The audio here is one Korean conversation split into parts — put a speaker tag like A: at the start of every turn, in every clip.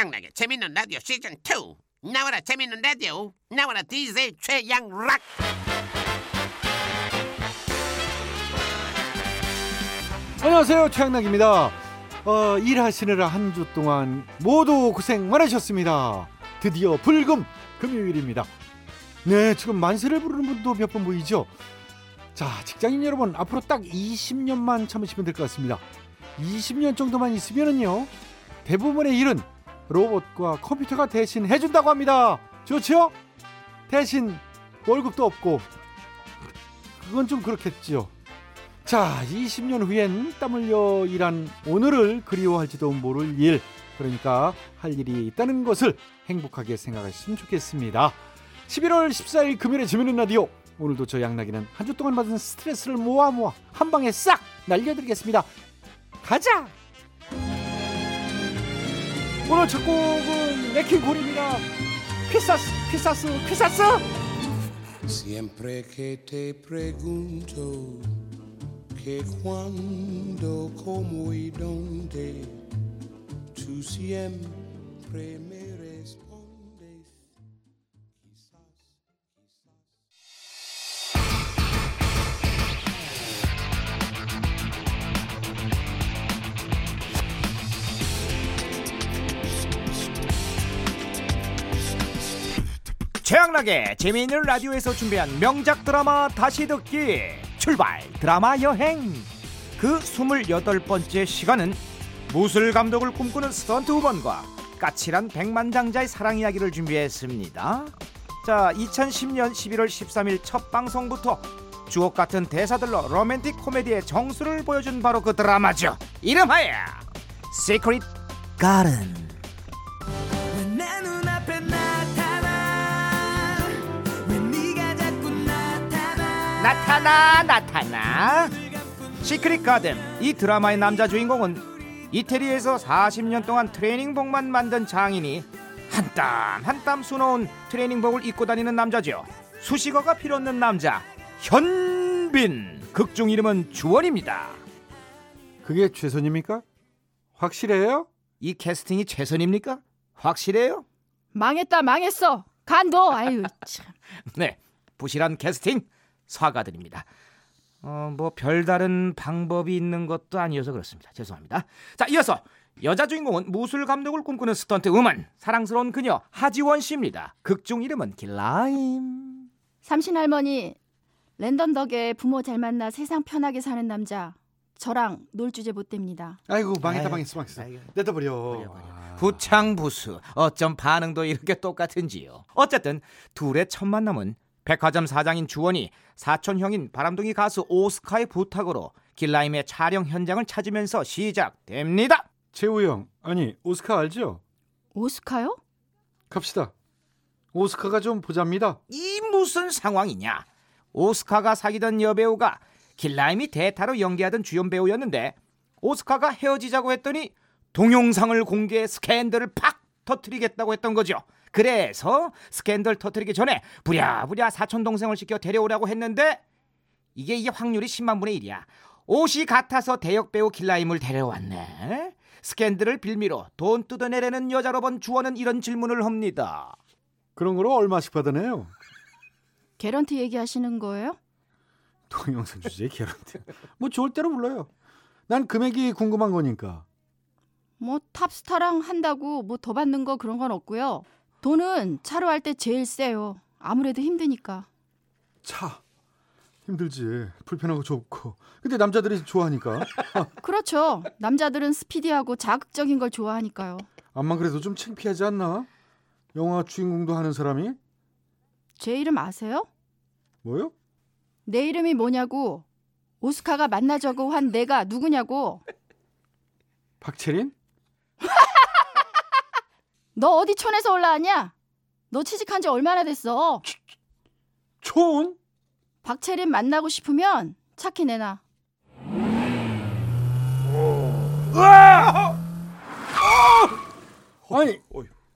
A: 최양락의 재밌는 라디오 시즌 2 나와라 재밌는 라디오. 나와라 DJ 최양락.
B: 안녕하세요 최양락입니다. 어, 일하시느라 한 주 동안 모두 고생 많으셨습니다. 드디어 불금 금요일입니다. 네 지금 만세를 부르는 분도 몇 분 보이죠? 자 직장인 여러분 앞으로 딱 20년만 참으시면 될 것 같습니다. 20년 정도만 있으면은요 대부분의 일은 로봇과 컴퓨터가 대신 해준다고 합니다 좋죠 대신 월급도 없고 그건 좀 그렇겠지요 자, 20년 후엔 땀 흘려 일한 오늘을 그리워할지도 모를 일, 그러니까 할 일이 있다는 것을 행복하게 생각하시면 좋겠습니다. 11월 14일 금요일에 재밌는 라디오. 오늘도 저 양락이는 한 주 동안 받은 스트레스를 모아 모아 한 방에 싹 날려드리겠습니다. 가자! 오늘 첫 곡은 네킹 콜입니다. 퀴사스, 퀴사스, 퀴사스!
C: Siempre que te pregunto que cuándo, cómo y dónde, tú siempre me
D: 최양락의 재미있는 라디오에서 준비한 명작 드라마 다시 듣기. 출발! 드라마 여행! 그 28번째 시간은 무술 감독을 꿈꾸는 스턴트 우먼과 까칠한 백만장자의 사랑 이야기를 준비했습니다. 자 2010년 11월 13일 첫 방송부터 주옥 같은 대사들로 로맨틱 코미디의 정수를 보여준 바로 그 드라마죠. 이름하여 시크릿 가든
E: 나타나 나타나
D: 시크릿 가든 이 드라마의 남자 주인공은 이태리에서 40년 동안 트레이닝복만 만든 장인이 한 땀 한 땀 수놓은 트레이닝복을 입고 다니는 남자죠 수식어가 필요 없는 남자 현빈 극중 이름은 주원입니다
B: 그게 최선입니까? 확실해요?
D: 이 캐스팅이 최선입니까? 확실해요?
F: 망했다 망했어 간도 아유 참
D: 네, 부실한 캐스팅 사과드립니다. 어, 뭐 별다른 방법이 있는 것도 아니어서 그렇습니다. 죄송합니다. 자, 이어서 여자 주인공은 무술 감독을 꿈꾸는 스턴트 우먼 사랑스러운 그녀 하지원 씨입니다. 극중 이름은 길라임.
F: 삼신 할머니 랜덤 덕에 부모 잘 만나 세상 편하게 사는 남자 저랑 놀 주제 못 됩니다
B: 아이고 망했다
D: 아유,
B: 망했어 망했어. 내다 버려
D: 버려, 버려. 부창부수 어쩜 반응도 이렇게 똑같은지요. 어쨌든 둘의 첫 만남은 백화점 사장인 주원이 사촌 형인 바람둥이 가수 오스카의 부탁으로 길라임의 촬영 현장을 찾으면서 시작됩니다.
B: 최우 형 아니 오스카 알죠?
F: 오스카요?
B: 갑시다 오스카가 좀 보잡니다
D: 이 무슨 상황이냐? 오스카가 사귀던 여배우가 길라임이 대타로 연기하던 주연 배우였는데 오스카가 헤어지자고 했더니 동영상을 공개해 스캔들을 팍 터트리겠다고 했던 거죠. 그래서 스캔들 터트리기 전에 부랴부랴 사촌 동생을 시켜 데려오라고 했는데 이게 이게 확률이 10만 분의 1이야. 옷이 같아서 대역 배우 길라임을 데려왔네. 스캔들을 빌미로 돈 뜯어내려는 여자로 본 주원은 이런 질문을 합니다.
B: 그런 거로 얼마씩 받아내요?
F: 개런티 얘기하시는 거예요?
B: 동영상 주제에 개런티 뭐 좋을 대로 불러요 난 금액이 궁금한 거니까
F: 뭐 탑스타랑 한다고 뭐 더 받는 거 그런 건 없고요 돈은 차로 할 때 제일 세요. 아무래도 힘드니까.
B: 차. 힘들지. 불편하고 좁고. 근데 남자들이 좋아하니까.
F: 그렇죠. 남자들은 스피디하고 자극적인 걸 좋아하니까요.
B: 암만 그래도 좀 창피하지 않나? 영화 주인공도 하는 사람이?
F: 제 이름 아세요?
B: 뭐요?
F: 내 이름이 뭐냐고 오스카가 만나자고 한 내가 누구냐고.
B: 박채린?
F: 너 어디 촌에서 올라왔냐? 너 취직한 지 얼마나 됐어?
B: 촌?
F: 박채린 만나고 싶으면 차키 내놔.
B: 아니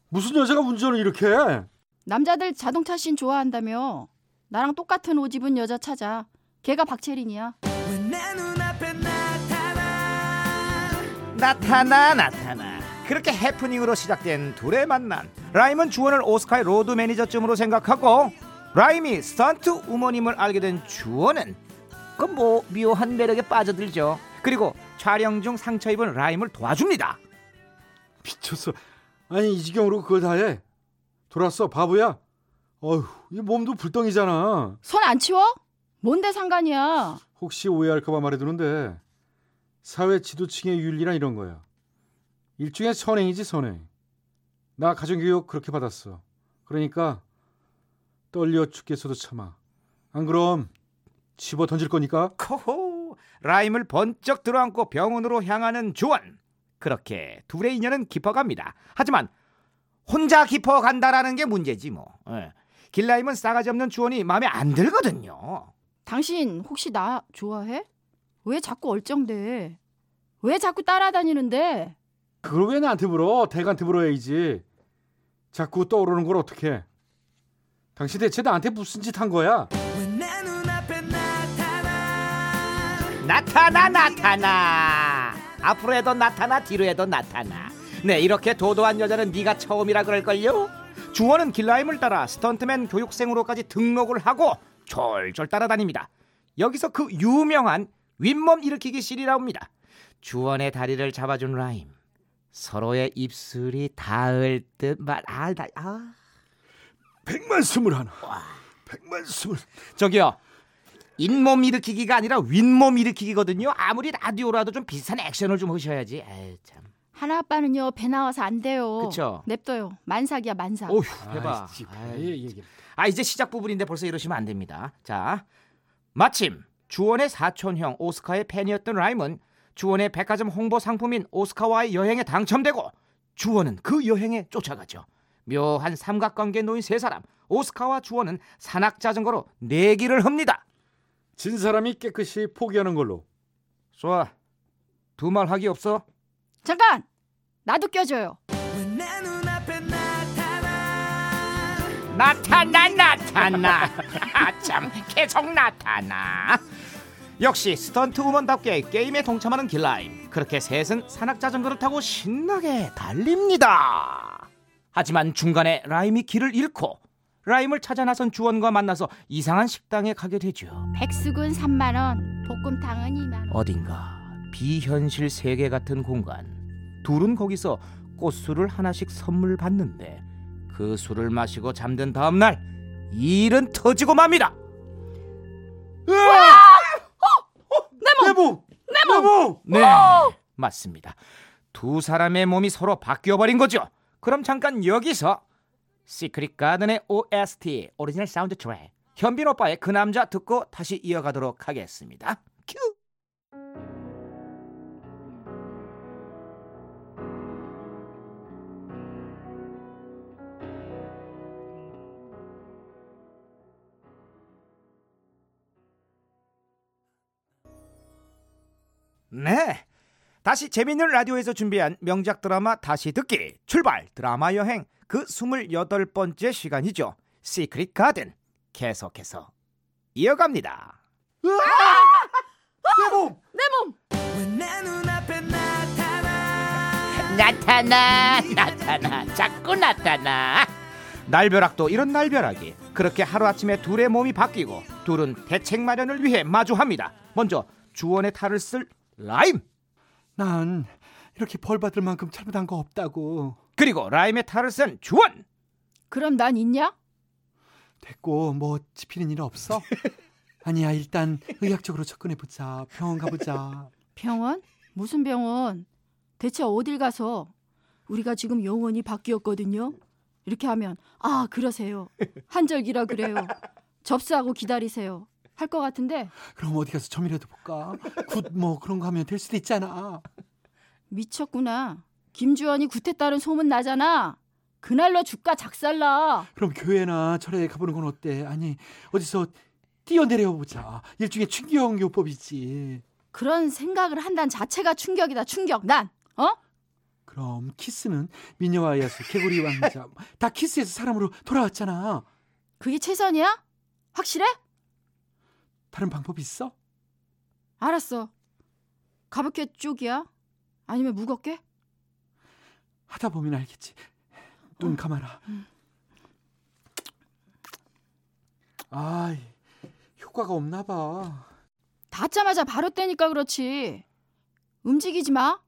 B: 무슨 여자가 운전을 이렇게 해?
F: 남자들 자동차 씬 좋아한다며. 나랑 똑같은 옷 입은 여자 찾아. 걔가 박채린이야.
E: 나타나
D: 나타나 그렇게 해프닝으로 시작된 둘의 만남 라임은 주원을 오스카의 로드 매니저쯤으로 생각하고 라임이 스턴트 우먼임을 알게 된 주원은 그뭐 묘한 매력에 빠져들죠 그리고 촬영 중 상처 입은 라임을 도와줍니다
B: 미쳤어. 아니 이 지경으로 그걸 다 해. 돌았어 바보야. 어휴 이 몸도 불덩이잖아.
F: 손 안 치워? 뭔데 상관이야?
B: 혹시 오해할까봐 말해두는데 사회 지도층의 윤리란 이런 거야. 일종의 선행이지 선행. 나 가정교육 그렇게 받았어. 그러니까 떨려 죽겠어도 참아. 안 그럼 집어 던질 거니까.
D: 코호 라임을 번쩍 들어안고 병원으로 향하는 주원 그렇게 둘의 인연은 깊어갑니다 하지만 혼자 깊어간다라는 게 문제지 뭐 예. 길라임은 싸가지 없는 주원이 마음에 안 들거든요
F: 당신 혹시 나 좋아해? 왜 자꾸 얼쩡대? 왜 자꾸 따라다니는데?
B: 그걸 왜 나한테 물어? 대가한테 물어야지. 자꾸 떠오르는 걸 어떻게? 당신 대체 나한테 무슨 짓 한 거야?
E: 나타나
D: 나타나 나타나 앞으로 해도 나타나 뒤로 해도 나타나 네 이렇게 도도한 여자는 네가 처음이라 그럴걸요 주원은 길라임을 따라 스턴트맨 교육생으로까지 등록을 하고 졸졸 따라다닙니다 여기서 그 유명한 윗몸 일으키기 씬이 나옵니다 주원의 다리를 잡아준 라임 서로의 입술이 닿을 듯말 아, 나- 아.
B: 백만 스물 하나. 백만 스물.
D: 저기요 잇몸 일으키기가 아니라 윗몸 일으키기거든요 아무리 라디오라도 좀 비슷한 액션을 좀 하셔야지 에이 참
F: 하나 아빠는요 배 나와서 안 돼요.
D: 그쵸?
F: 냅둬요. 만삭이야 만삭.
D: 어휴 해봐
B: 아이씨,
D: 아이,
B: 예, 예, 예.
D: 아 이제 시작 부분인데 벌써 이러시면 안 됩니다 자 마침 주원의 사촌형 오스카의 팬이었던 라임은 주원의 백화점 홍보 상품인 오스카와의 여행에 당첨되고 주원은 그 여행에 쫓아가죠. 묘한 삼각관계에 놓인 세 사람 오스카와 주원은 산악 자전거로 내기를 합니다.
B: 진 사람이 깨끗이 포기하는 걸로.
D: 좋아. 두 말 하기 없어?
F: 잠깐! 나도 껴줘요.
E: 나타나
D: 나타나. 아참 계속 나타나 역시 스턴트 우먼답게 게임에 동참하는 길라임. 그렇게 셋은 산악자전거를 타고 신나게 달립니다. 하지만 중간에 라임이 길을 잃고 라임을 찾아 나선 주원과 만나서 이상한 식당에 가게 되죠.
F: 백숙은 3만 원, 볶음탕은 2만 원.
D: 어딘가 비현실 세계 같은 공간. 둘은 거기서 꽃술을 하나씩 선물 받는데 그 술을 마시고 잠든 다음날 일은 터지고 맙니다.
B: 내 몸.
D: 네 맞습니다. 두 사람의 몸이 서로 바뀌어버린 거죠. 그럼 잠깐 여기서 시크릿 가든의 OST 오리지널 사운드 트랙 현빈 오빠의 그 남자 듣고 다시 이어가도록 하겠습니다 다시 재밌는 라디오에서 준비한 명작 드라마 다시 듣기. 출발! 드라마 여행. 그 28번째 시간이죠. 시크릿 가든. 계속해서 이어갑니다.
B: 내 몸.
E: 내 눈앞에 나타나?
D: 나타나 나타나 자꾸 나타나. 날벼락도 이런 날벼락이 그렇게 하루아침에 둘의 몸이 바뀌고 둘은 대책 마련을 위해 마주합니다. 먼저 주원의 탈을 쓸 라임
B: 난 이렇게 벌 받을 만큼 잘못한 거 없다고.
D: 그리고 라임의 탈을 쓴 주원
F: 그럼 난 있냐?
B: 됐고 뭐 집히는 일 없어? 아니야 일단 의학적으로 접근해 보자. 병원 가보자.
F: 병원? 무슨 병원? 대체 어딜 가서 우리가 지금 영원히 바뀌었거든요. 이렇게 하면 아 그러세요. 한절기라 그래요. 접수하고 기다리세요. 할 것 같은데
B: 그럼 어디 가서 점이라도 볼까? 굿 뭐 그런 거 하면 될 수도 있잖아.
F: 미쳤구나. 김주원이 굿했다는 소문 나잖아. 그날로 주가 작살나.
B: 그럼 교회나 절에 가보는 건 어때? 아니 어디서 뛰어내려 보자. 일종의 충격 요법이지.
F: 그런 생각을 한다는 자체가 충격이다. 충격. 난 어?
B: 그럼 키스는 미녀와 야수, 개구리 왕자 다 키스해서 사람으로 돌아왔잖아.
F: 그게 최선이야? 확실해?
B: 다른 방법 있어?
F: 알았어. 가볍게 쪽이야? 아니면 무겁게?
B: 하다 보면 알겠지. 눈 감아라. 아, 효과가 없나 봐.
F: 닿자마자 바로 떼니까 그렇지. 움직이지 마.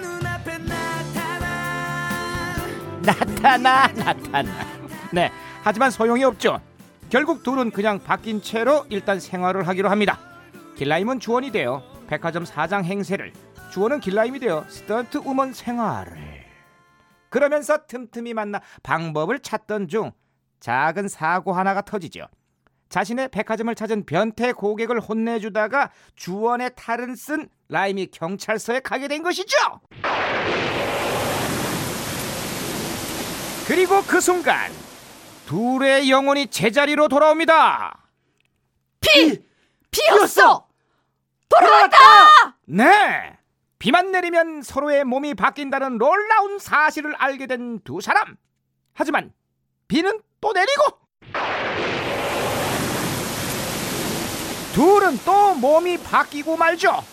E: 눈앞에 나타나
D: 나타나 나타나. 네, 하지만 소용이 없죠. 결국 둘은 그냥 바뀐 채로 일단 생활을 하기로 합니다. 길라임은 주원이 되어 백화점 사장 행세를, 주원은 길라임이 되어 스턴트 우먼 생활을. 그러면서 틈틈이 만나 방법을 찾던 중 작은 사고 하나가 터지죠. 자신의 백화점을 찾은 변태 고객을 혼내주다가 주원의 탈은 쓴 라임이 경찰서에 가게 된 것이죠. 그리고 그 순간 둘의 영혼이 제자리로 돌아옵니다.
F: 피! 피었어!
D: 네. 비만 내리면 서로의 몸이 바뀐다는 놀라운 사실을 알게 된 두 사람. 하지만 비는 또 내리고 둘은 또 몸이 바뀌고 말죠.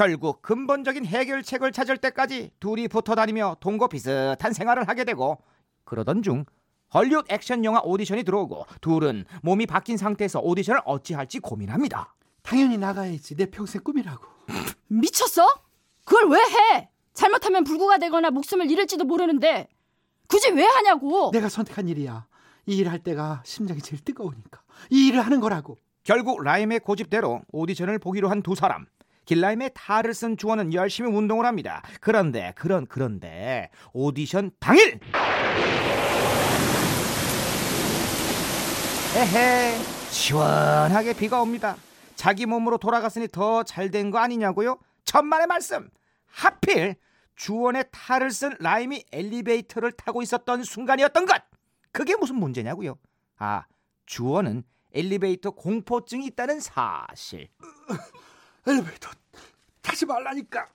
D: 결국 근본적인 해결책을 찾을 때까지 둘이 붙어 다니며 동거 비슷한 생활을 하게 되고 그러던 중 헐리우드 액션 영화 오디션이 들어오고 둘은 몸이 바뀐 상태에서 오디션을 어찌할지 고민합니다.
B: 당연히 나가야지. 내 평생 꿈이라고.
F: 미쳤어? 그걸 왜 해? 잘못하면 불구가 되거나 목숨을 잃을지도 모르는데 굳이 왜 하냐고.
B: 내가 선택한 일이야. 이 일 할 때가 심장이 제일 뜨거우니까. 이 일을 하는 거라고.
D: 결국 라임의 고집대로 오디션을 보기로 한 두 사람. 길라임의 탈을 쓴 주원은 열심히 운동을 합니다. 그런데 그런 그런데 오디션 당일 에헤 시원하게 비가 옵니다. 자기 몸으로 돌아갔으니 더 잘 된 거 아니냐고요? 천만의 말씀. 하필 주원의 탈을 쓴 라임이 엘리베이터를 타고 있었던 순간이었던 것. 그게 무슨 문제냐고요? 아 주원은 엘리베이터 공포증이 있다는 사실.
B: 엘리베이터 타지 말라니까.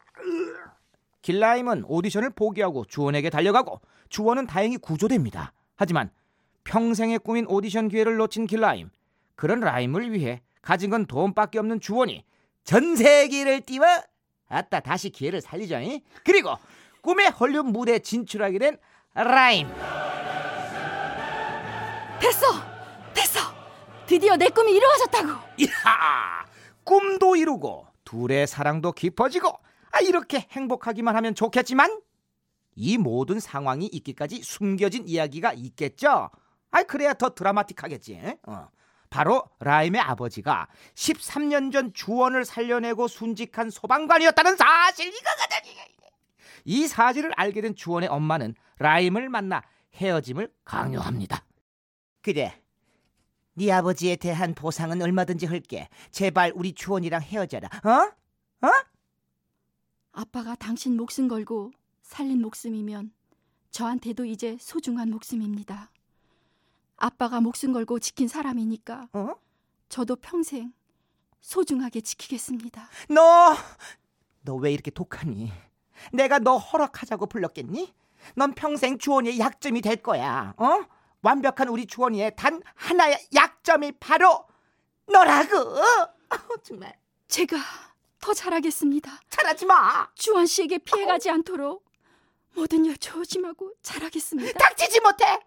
D: 길라임은 오디션을 포기하고 주원에게 달려가고 주원은 다행히 구조됩니다. 하지만 평생의 꿈인 오디션 기회를 놓친 길라임. 그런 라임을 위해 가진 건 돈밖에 없는 주원이 전 세계를 띄워 아따 다시 기회를 살리자. 잉? 그리고 꿈의 헐리우드 무대에 진출하게 된 라임.
F: 됐어! 됐어! 드디어 내 꿈이 이루어졌다고!
D: 이야 꿈도 이루고 둘의 사랑도 깊어지고 아 이렇게 행복하기만 하면 좋겠지만 이 모든 상황이 있기까지 숨겨진 이야기가 있겠죠. 아 그래야 더 드라마틱하겠지. 어. 바로 라임의 아버지가 13년 전 주원을 살려내고 순직한 소방관이었다는 사실 이거거든. 이 사실을 알게 된 주원의 엄마는 라임을 만나 헤어짐을 강요합니다. 그래. 네 아버지에 대한 보상은 얼마든지 할게. 제발 우리 주원이랑 헤어져라. 어?
F: 아빠가 당신 목숨 걸고 살린 목숨이면 저한테도 이제 소중한 목숨입니다. 아빠가 목숨 걸고 지킨 사람이니까
D: 어?
F: 저도 평생 소중하게 지키겠습니다.
D: 너, 너 왜 이렇게 독하니? 내가 너 허락하자고 불렀겠니? 넌 평생 주원이의 약점이 될 거야. 어? 완벽한 우리 주원이의 단 하나의 약점이 바로 너라고. 어, 정말
F: 제가 더 잘하겠습니다.
D: 잘하지 마.
F: 주원 씨에게 피해가지 않도록 모든 일 조심하고 잘하겠습니다.
D: 닥치지 못해.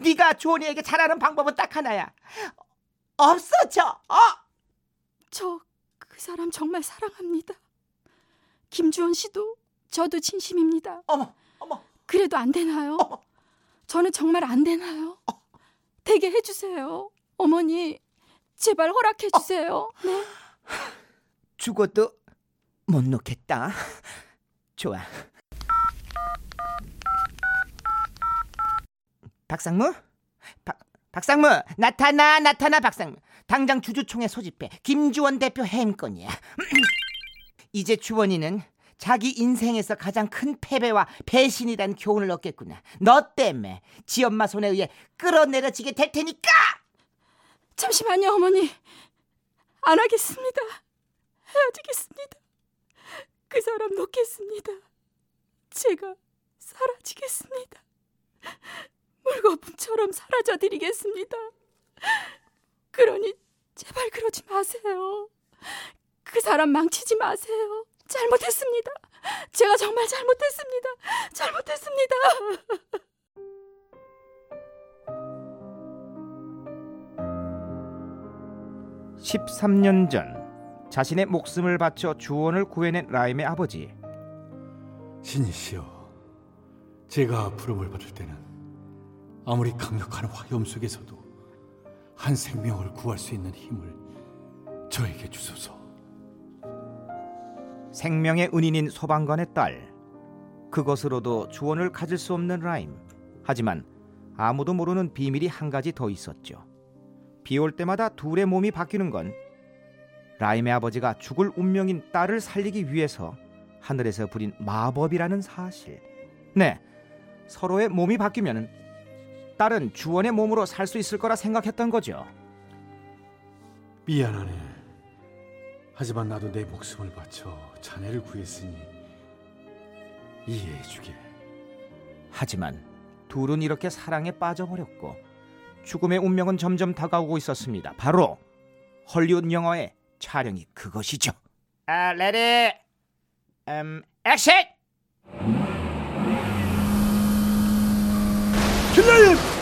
D: 네가 주원이에게 잘하는 방법은 딱 하나야. 없어져. 어?
F: 저 그 사람 정말 사랑합니다. 김주원 씨도 저도 진심입니다.
D: 어머, 어머.
F: 그래도 안 되나요?
D: 어머.
F: 저는 정말 안 되나요? 되게 해주세요. 어머니, 제발 허락해 주세요. 네.
D: 죽어도 못 놓겠다. 좋아. 박상무? 박 박상무 나타나 나타나 박상무 당장 주주총회 소집해 김주원 대표 해임권이야. 이제 주원이는 자기 인생에서 가장 큰 패배와 배신이란 교훈을 얻겠구나. 너 때문에 지 엄마 손에 의해 끌어내려지게 될 테니까.
F: 잠시만요, 어머니. 안 하겠습니다. 헤어지겠습니다. 그 사람 놓겠습니다. 제가 사라지겠습니다. 물거품처럼 사라져 드리겠습니다. 그러니 제발 그러지 마세요. 사람 망치지 마세요. 잘못했습니다. 제가 정말 잘못했습니다. 잘못했습니다.
D: 13년 전 자신의 목숨을 바쳐 주원을 구해낸 라임의 아버지.
B: 신이시여, 제가 부름을 받을 때는 아무리 강력한 화염 속에서도 한 생명을 구할 수 있는 힘을 저에게 주소서.
D: 생명의 은인인 소방관의 딸. 그것으로도 주원을 가질 수 없는 라임. 하지만 아무도 모르는 비밀이 한 가지 더 있었죠. 비 올 때마다 둘의 몸이 바뀌는 건 라임의 아버지가 죽을 운명인 딸을 살리기 위해서 하늘에서 부린 마법이라는 사실. 네, 서로의 몸이 바뀌면 딸은 주원의 몸으로 살 수 있을 거라 생각했던 거죠.
B: 미안하네. 하지만 나도 내 목숨을 바쳐 자네를 구했으니 이해해주게.
D: 하지만 둘은 이렇게 사랑에 빠져버렸고 죽음의 운명은 점점 다가오고 있었습니다. 바로 헐리우드 영화의 촬영이 그것이죠. 아, ready, 음, 액션!
B: 길라임!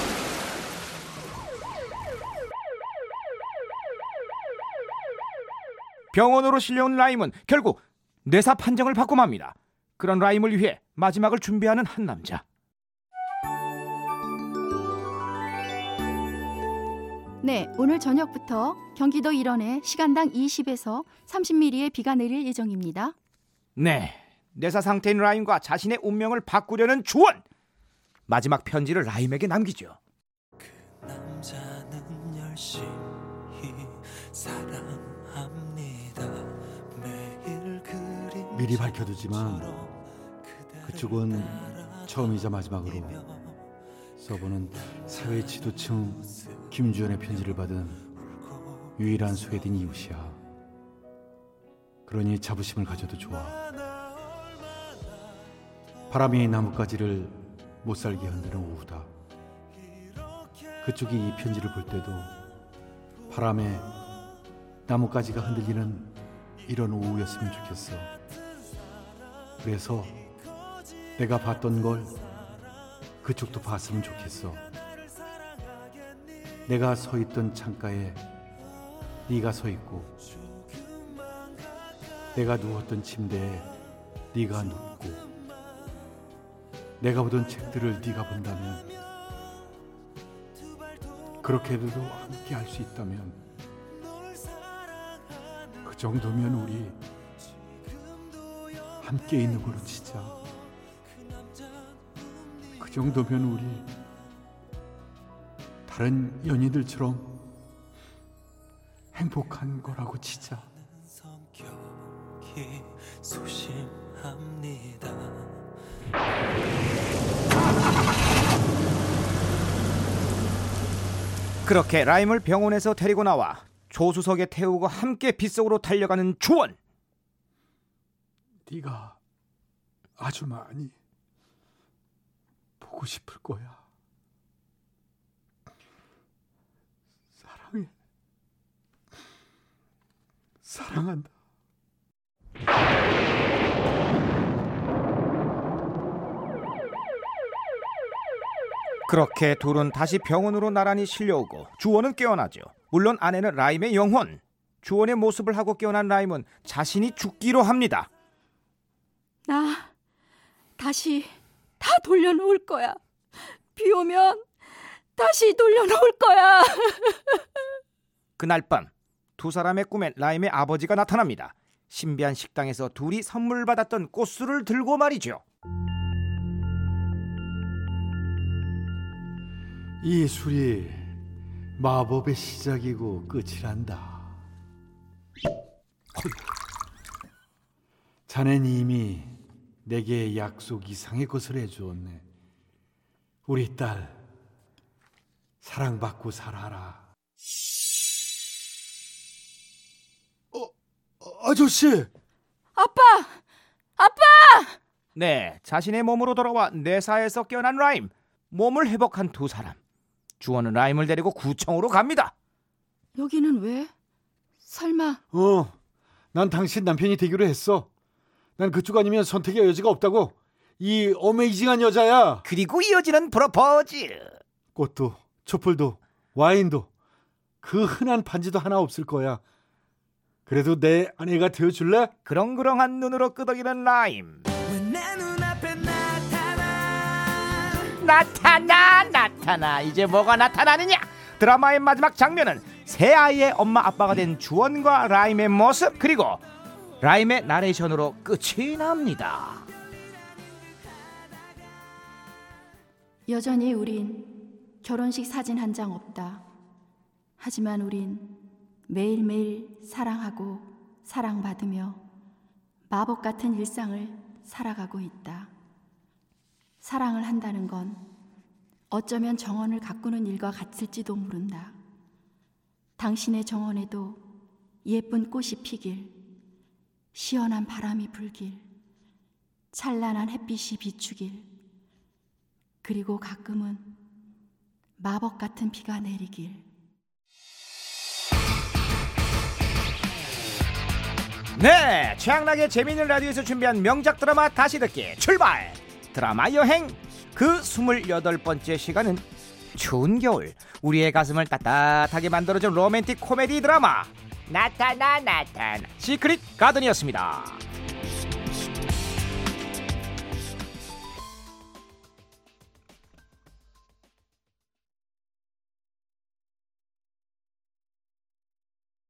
D: 병원으로 실려온 라임은 결국 뇌사 판정을 받고 맙니다. 그런 라임을 위해 마지막을 준비하는 한 남자.
F: 네, 오늘 저녁부터 경기도 일원에 시간당 20에서 30mm의 비가 내릴 예정입니다.
D: 네, 뇌사 상태인 라임과 자신의 운명을 바꾸려는 주원. 마지막 편지를 라임에게 남기죠.
E: 남자는 열심히 그림
B: 미리 밝혀두지만 그쪽은 처음이자 마지막으로 서버는 사회 지도층 김주연의 편지를 받은 유일한 소외된 이웃이야. 그러니 자부심을 가져도 좋아. 바람이 나뭇가지를 못 살게 흔드는 오후다. 그쪽이 이 편지를 볼 때도 바람에 나뭇가지가 흔들리는 이런 오후였으면 좋겠어. 그래서 내가 봤던 걸 그쪽도 봤으면 좋겠어. 내가 서 있던 창가에 네가 서 있고, 내가 누웠던 침대에 네가 눕고, 내가 보던 책들을 네가 본다면, 그렇게도 함께 할 수 있다면, 그 정도면 우리 함께 있는 걸로 치자. 그 정도면 우리 다른 연인들처럼 행복한 거라고 치자.
D: 그렇게 라임을 병원에서 데리고 나와 조수석에 태우고 함께 빗속으로 달려가는 주원.
B: 네가 아주 많이 보고 싶을 거야. 사랑해. 사랑한다.
D: 그렇게 둘은 다시 병원으로 나란히 실려오고 주원은 깨어나죠. 물론 아내는 라임의 영혼. 주원의 모습을 하고 깨어난 라임은 자신이 죽기로 합니다.
F: 나 다시 다 돌려놓을 거야. 비 오면 다시 돌려놓을 거야.
D: 그날 밤 두 사람의 꿈엔 라임의 아버지가 나타납니다. 신비한 식당에서 둘이 선물 받았던 꽃술을 들고 말이죠.
B: 이 술이 마법의 시작이고 끝이란다. 자넨 이미 내게 약속 이상의 것을 해주었네. 우리 딸 사랑받고 살아라. 어, 아저씨.
F: 아빠! 아빠!
D: 네, 자신의 몸으로 돌아와 내사에서 깨어난 라임. 몸을 회복한 두 사람. 주원은 라임을 데리고 구청으로 갑니다.
F: 여기는 왜? 설마
B: 어, 난 당신 남편이 되기로 했어. 난 그쪽 아니면 선택의 여지가 없다고. 이 어메이징한 여자야.
D: 그리고 이어지는 프로포즈.
B: 꽃도, 촛불도, 와인도, 그 흔한 반지도 하나 없을 거야. 그래도 내 아내가 되어줄래?
D: 그렁그렁한 눈으로 끄덕이는 라임. 나타나 나타나 이제 뭐가 나타나느냐 드라마의 마지막 장면은 새 아이의 엄마 아빠가 된 주원과 라임의 모습 그리고 라임의 나레이션으로 끝이 납니다
F: 여전히 우린 결혼식 사진 한 장 없다. 하지만 우린 매일매일 사랑하고 사랑받으며 마법 같은 일상을 살아가고 있다. 사랑을 한다는 건 어쩌면 정원을 가꾸는 일과 같을지도 모른다. 당신의 정원에도 예쁜 꽃이 피길, 시원한 바람이 불길, 찬란한 햇빛이 비추길, 그리고 가끔은 마법 같은 비가 내리길.
D: 네 최양락의 재미있는 라디오에서 준비한 명작 드라마 다시 듣기 출발 드라마 여행. 그 28번째 시간은 추운 겨울. 우리의 가슴을 따뜻하게 만들어준 로맨틱 코미디 드라마. 나타나 나타나. 시크릿 가든이었습니다